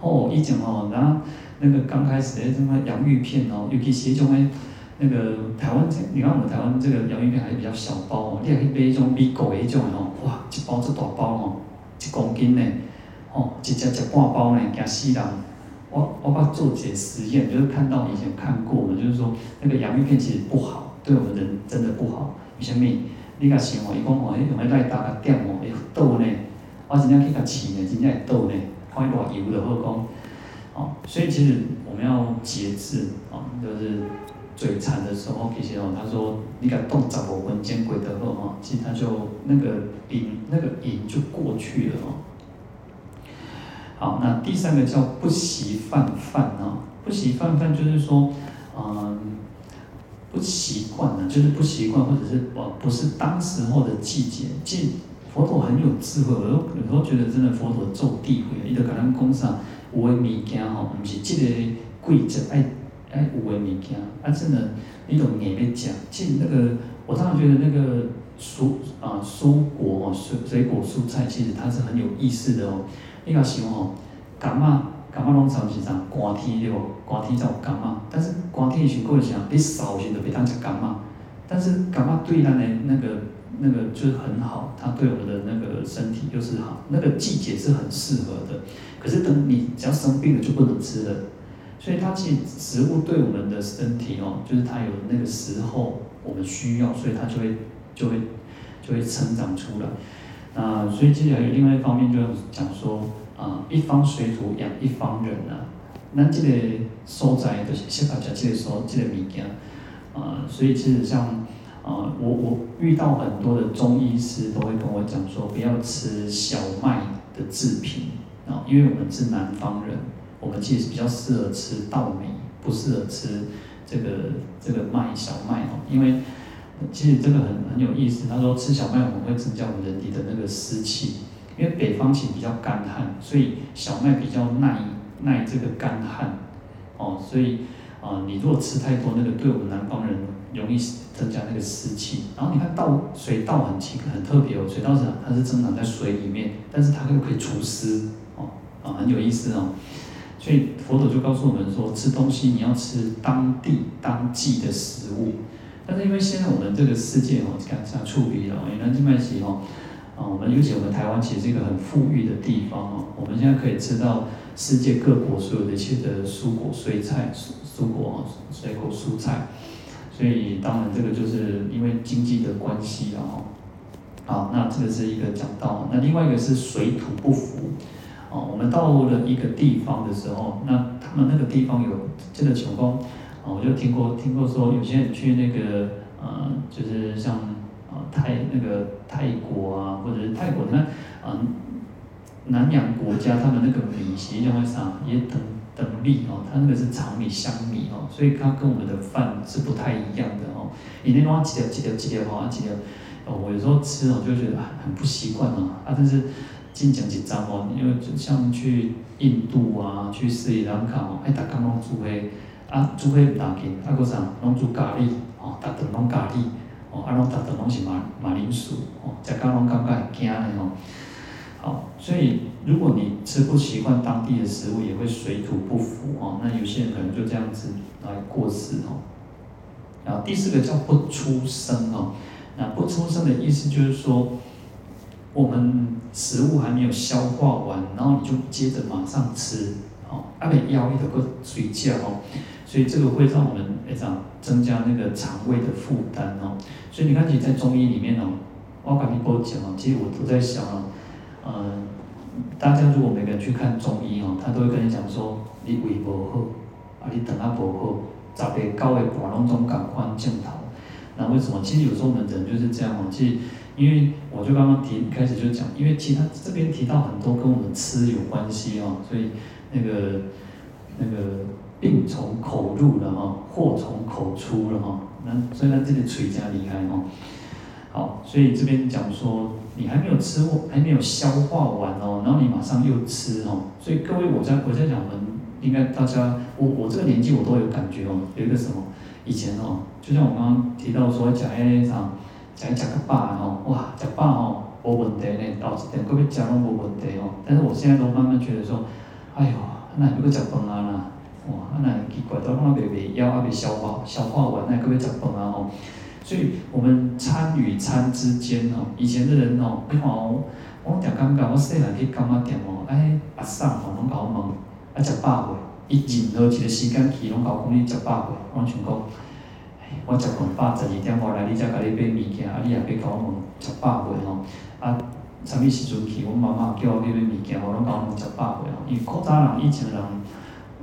哦，以前哦，然后那个刚开始诶，什么洋芋片哦，尤其是迄种诶。那个台湾这，你看我们台湾这个洋芋片还是比较小包哦，你还可以买一种米狗的一种哦，哇，一包这大包哦，一公斤呢，哦，一只一半包呢，惊死人。我我爸做些实验，就是看到以前看过的，就是说那个洋芋片其实不好，对我们人真的不好。为什么？你甲想哦，伊讲哦，迄用来来打个点哦，会倒呢，我真正去甲试呢，真正会倒呢，看伊偌油就好讲。哦，所以其实我们要节制啊，就是。嘴馋的时候，其实哦，他说你敢动十五分钟鬼的后哈，其实他就那个瘾那个瘾就过去了哦。好，那第三个叫不习饭饭啊，不习饭饭就是说，嗯，不习惯呢，就是不习惯，或者是哦，不是当时候的季节。即佛陀很有智慧，我有有时候觉得真的佛陀做地慧，伊就甲咱讲啥，有诶物件吼，毋是即个季节爱。哎，有诶物件，啊，真的，你都硬要食。其实那个，我常常觉得那个蔬啊蔬果哦，水水果蔬菜，其实它是很有意思的哦。你讲想哦，感冒感冒拢常是啥？寒天对不？寒天才有感冒，但是寒天时过的时候，你少些都别当食感冒。但是感冒对咱的那个那个就是很好，它对我们的那个身体就是好，那个季节是很适合的。可是等你只要生病了，就不能吃了。所以它其实食物对我们的身体哦，就是它有那个时候我们需要，所以它就会就会就会成长出来。那所以接下来有另外一方面，就讲说啊，一方水土养一方人啊。那这个所在的是适合吃这个所这个物件啊，所以其实像啊，我我遇到很多的中医师都会跟我讲说，不要吃小麦的制品啊，因为我们是南方人，我们其实比较适合吃稻米，不适合吃这个这个麦小麦哦，因为其实这个很很有意思。他说吃小麦我们会增加我们人体的那个湿气，因为北方其实比较干旱，所以小麦比较耐耐这个干旱哦，所以啊，你如果吃太多，那个对我们南方人容易。增加那个湿气，然后你看稻水稻很奇很特别哦，水稻是它是生长在水里面，但是它又可以除湿哦，啊很有意思哦，所以佛陀就告诉我们说，吃东西你要吃当地当季的食物，但是因为现在我们这个世界哦，看像处理了，原来这麦西哦，啊我们尤其我们台湾其实是一个很富裕的地方哦，我们现在可以吃到世界各国所有的一切的蔬果、水菜、蔬蔬果、水果、蔬菜。所以当然这个就是因为经济的关系了哦，好，那这个是一个讲到，那另外一个是水土不服，哦，我们到了一个地方的时候，那他们那个地方有这个情况，哦，我就听过听过说有些人去那个呃，就是像啊泰那个泰国啊，或者是泰国那嗯南洋国家，他们那个米其实为啥也等。等米哦，它那个是长米香米哦，所以它跟我们的饭是不太一样的哦。你那种几条几条几条哦，几条哦，我有时候吃哦就觉得很不习惯哦啊。但是进前一站哦，因为就像去印度啊，去斯里兰卡哦，哎，大家拢煮诶啊，煮诶唔要紧，啊，搁啥拢煮咖喱哦，大顿拢咖喱哦，啊，拢大顿拢是马马铃薯哦，食到拢感觉会惊的哦。好，所以如果你吃不习惯当地的食物，也会水土不服哦。那有些人可能就这样子来过世哦。然后第四个叫不出声哦。那不出声的意思就是说，我们食物还没有消化完，然后你就接着马上吃哦，阿没腰力的个睡觉哦。所以这个会让我们哎这样增加那个肠胃的负担哦。所以你看，其实在中医里面哦，我跟你讲哦，其实我都在想哦。嗯，大家如果每个人去看中医哦，他都会跟你讲说，你胃不好，啊，你肠啊不好，十个九个半拢总共款镜头。那为什么？其实有时候我们人就是这样哦。其实，因为我就刚刚提开始就讲，因为其他这边提到很多跟我们吃有关系哦，所以那个那个病从口入了哈，祸从口出了哈。那所以他这里垂加厉害哦。好，所以这边讲说，你还没有吃过，还没有消化完哦，然后你马上又吃哦，所以各位，我在我在讲，我们应该大家，我我这个年纪我都有感觉哦，有一个什么，以前哦，就像我刚刚提到说，讲哎啥，讲讲个饱哦，哇，讲饱哦，无问题呢，到时点各位讲拢无问题哦，但是我现在都慢慢觉得说，哎呦，那如果讲饭啊啦，哇，那奇怪，都那未未枵啊未消化消化完，那各位讲饭啊哦。所以，我们餐与餐之间哦，以前的人哦，你看哦，我讲感觉，我细汉去柑仔店哦，哎，阿婶哦，拢甲我问，啊，食饱未？伊任何一个时间去，拢甲我讲你食饱未？我想讲，我食饭饱十二点外来，你才甲你买物件，啊，你也别甲我问食饱未吼？啊，啥物时阵去？阮妈妈叫我去买物件，我拢甲我问食饱未？因为古早人以前人，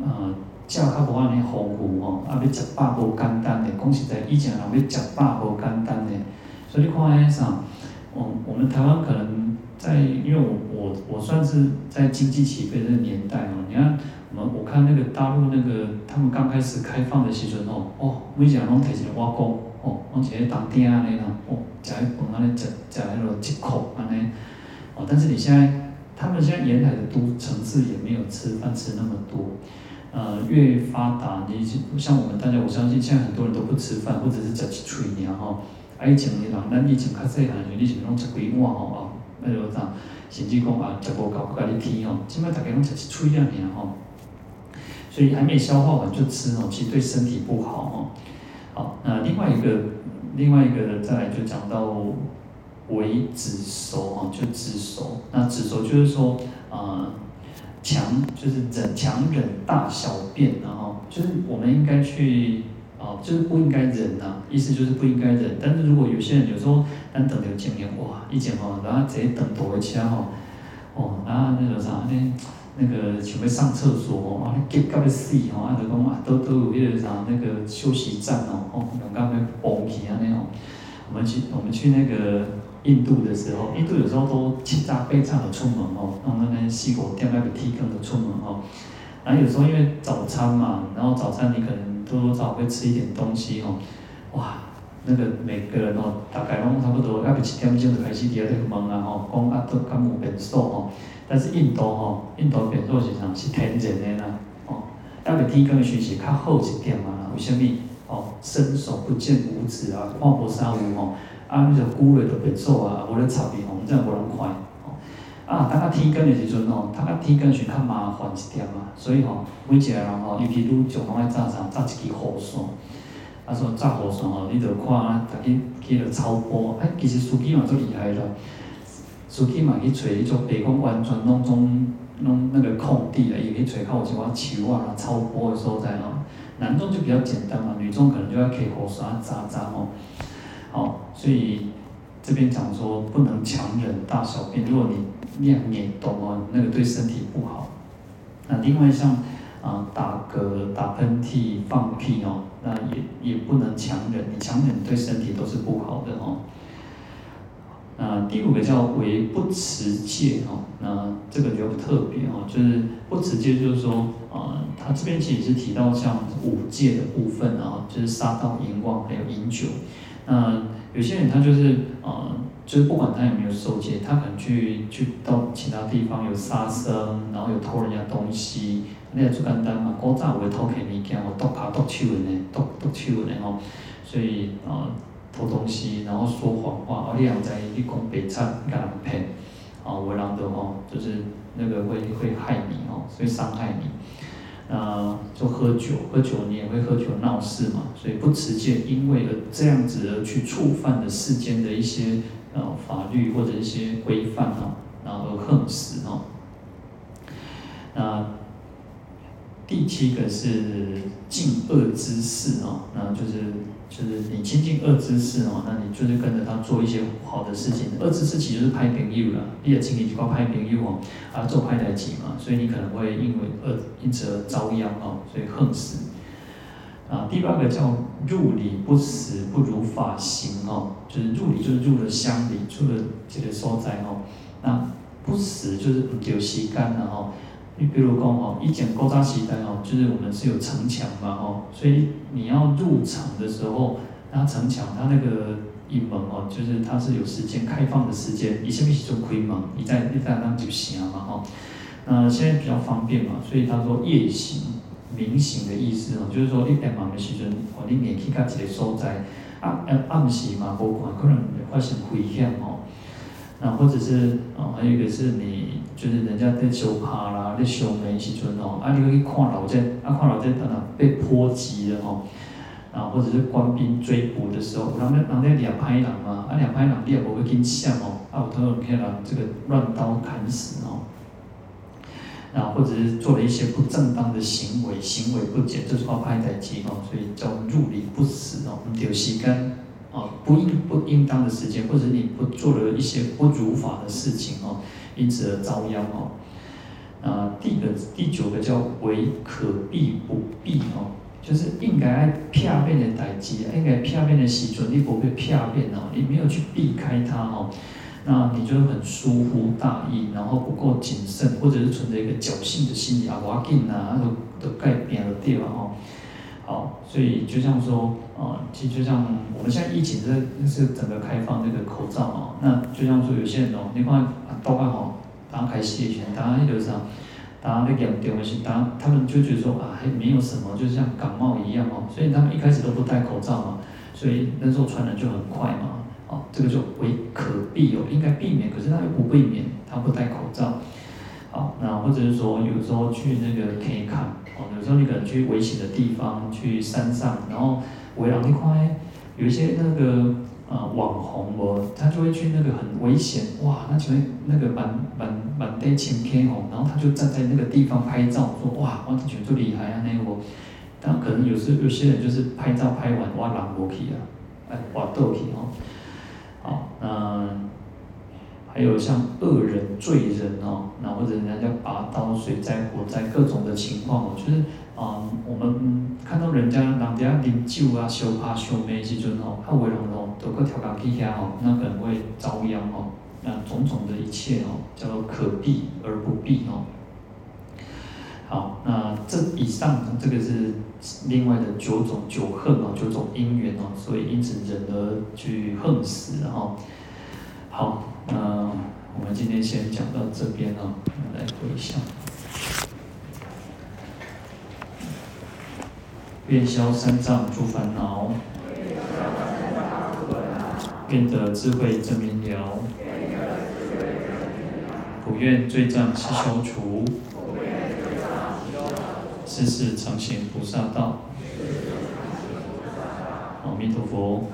呃。食较无安尼丰富吼，啊要食饱无简单的，讲实在，以前人要食饱无简单的，所以你看迄啥，我我们台湾可能在，因为我我我算是在经济起飞的年代吼，你看我我看那个大陆那个他们刚开始开放的时阵哦，哦，每一个人拢提一个碗公，哦，拢一个当鼎安尼啦，哦，食迄饭安尼食食迄落一口安尼，哦，但是你现在，他们现在沿海的都城市也没有吃饭吃那么多。呃，越发达，你像我们大家，我相信现在很多人都不吃饭，或者是吃一嘴尔吼。啊，以前的人，咱以前较细汉时，你是拢吃几碗吼啊？那就啥，甚至讲啊，食无够，佮你添吼。现在大家拢吃一嘴尔吼，所以还没消化完就吃哦，其实对身体不好哦。好，那另外一个，另外一个再来就讲到为止熟哦，就止熟。那止熟就是说，呃。强就是忍强忍大小便，然后就是我们应该去哦，就是不应该忍呐、啊，意思就是不应该忍。但是如果有些人有时候咱等了几年，哇，一前吼，然后直接等多一车吼，哦，然后那个啥，那那个想要上厕所哦，啊，急到要死吼，啊，就讲啊，都都有迄个啥那个休息站哦，哦，两个要崩起啊那种，我们去我们去那个印度的时候，印度有时候都七早八早的出门哦，弄那个四五点那个天光的出门哦。然后有时候因为早餐嘛，然后早餐你可能多多少会吃一点东西哦，哇，那个每个人哦，大概拢差不多要不七点钟就开始在那个问啊吼，讲啊都敢有便所吼，但是印度吼，印度便所是啥？是天然的啦，哦，要不天光的时阵是较好一点嘛，为什么？哦，伸手不见五指啊，看无啥有吼，啊，那个古类的便所啊，无咧插边吼，真无人看。啊，等下天光的时阵吼，等下天光是较麻烦一点嘛，所以吼，每一个人吼，尤其愈上拢爱早啥，早一支雨伞。啊，说早雨伞吼，你着看啊，逐日去着操波，哎，其实司机嘛足厉害啦，司机嘛去找迄种北方完全拢种拢那个空地啦，伊去找较有一寡树啊、操波的所在吼。男众就比较简单嘛，女众可能就要开雨伞啊，扎扎吼。好，所以这边讲说不能强忍大小便，如果你念念动哦，那个对身体不好。那另外像啊打嗝、打喷嚏、放屁哦，那也也不能强忍，你强忍对身体都是不好的哦。那第五个叫为不持戒哦，那这个比较特别哦，就是不持戒，就是说啊，他这边其实是提到像五戒的部分啊，就是杀盗淫妄还有饮酒。那有些人他就是啊。就是不管他有没有受戒，他可能去去到其他地方有杀生，然后有偷人家东西，那也最简单嘛。古早有偷客物件，我剁卡剁手的呢，剁剁手的哦。所以、呃，偷东西，然后说谎话，而且还在你讲白贼，给人骗，啊，我让的哦，就是那个会会害你哦，所以伤害你。啊，就喝酒，喝酒你也会喝酒闹事嘛，所以不持戒，因为而这样子而去触犯的世间的一些。呃，法律或者一些规范哈，然后而横死哦。那第七个是禁恶之事哦，那就是就是你亲近恶之事哦，那你就是跟着他做一些好的事情。恶之事其实就是歹朋友啦，你也请你去搞歹朋友哦，啊做歹代志嘛，所以你可能会因为恶因此而遭殃哦，所以横死。啊，第八个叫入理不食，不如法行哦，就是入理就是入了乡里，出了这个所在哦。那不食就是不丢西干了哦。你比如讲哦，以前古早时代哦，就是我们是有城墙嘛哦，所以你要入场的时候，那城墙它那个一门哦，就是它是有时间开放的时间，以前必须做开门，你在你在那就行嘛哦。那现在比较方便嘛，所以他说夜行。明行的意思哦，就是说你在忙的时阵，哦，你连去到一个所在，暗暗暗时嘛，无看可能发生危险哦。那或者是哦，还有一个是你，就是人家在修帕啦，在相骂时阵哦，啊，你可去看老者，啊，看老者当然被波及了哦。啊，或者是官兵追捕的时候，人咧人咧掠歹人嘛，啊，掠歹人你也无去跟抢哦，啊，有可能被人这个乱刀砍死哦。啊，或者是做了一些不正当的行为，行为不检，这是话歹代志哦，所以叫入理不食哦，丢时间哦，不应不应当的时间，或者你不做了一些不如法的事情哦，因此而遭殃哦。啊，第个第九个叫为可避不避哦，就是应该爱片面的代志，应该片面的时阵，你不会片面哦，你没有去避开它哦。那你就很疏忽大意，然后不够谨慎，或者是存着一个侥幸的心理啊，我要紧啊，都都改变了对吧？哦，好，所以就像说，啊，其实就像我们现在疫情这是整个开放这个口罩哦，那就像说有些人哦，你看都刚好，刚开始以前，大家就是啊，大家那严重的是，大家他们就觉得说啊，还没有什么，就像感冒一样哦，所以他们一开始都不戴口罩嘛，所以那时候传染就很快嘛。哦，这个就为可避哦，应该避免，可是他又不避免，他不戴口罩。好，那或者是说，有时候去那个可以看，哦，有时候你可能去危险的地方，去山上，然后围栏那块有一些那个呃网红哦，他就会去那个很危险，哇，那请问那个满满满堆晴天哦，然后他就站在那个地方拍照，说哇，哇，这全最厉害啊那个，但可能有时有些人就是拍照拍完哇，狼过去啊，哎，哇，倒去哦。好，那还有像恶人、罪人哦，那或者人家叫拔刀、水灾、火灾各种的情况哦，就是啊、嗯，我们看到人家人家啉酒啊、相拍相骂时阵吼，较有的人吼，都搁跳工去遐吼，那可能会遭殃吼。那种种的一切哦，叫做可避而不避哦。好，那这以上，这个是另外的九种九恨哦，九种因缘哦，所以因此人而去恨死哦。好，那我们今天先讲到这边哦，来回向。愿消三障诸烦恼，愿得智慧真明了，普愿罪障悉消除，世世常行菩萨道。阿弥陀佛。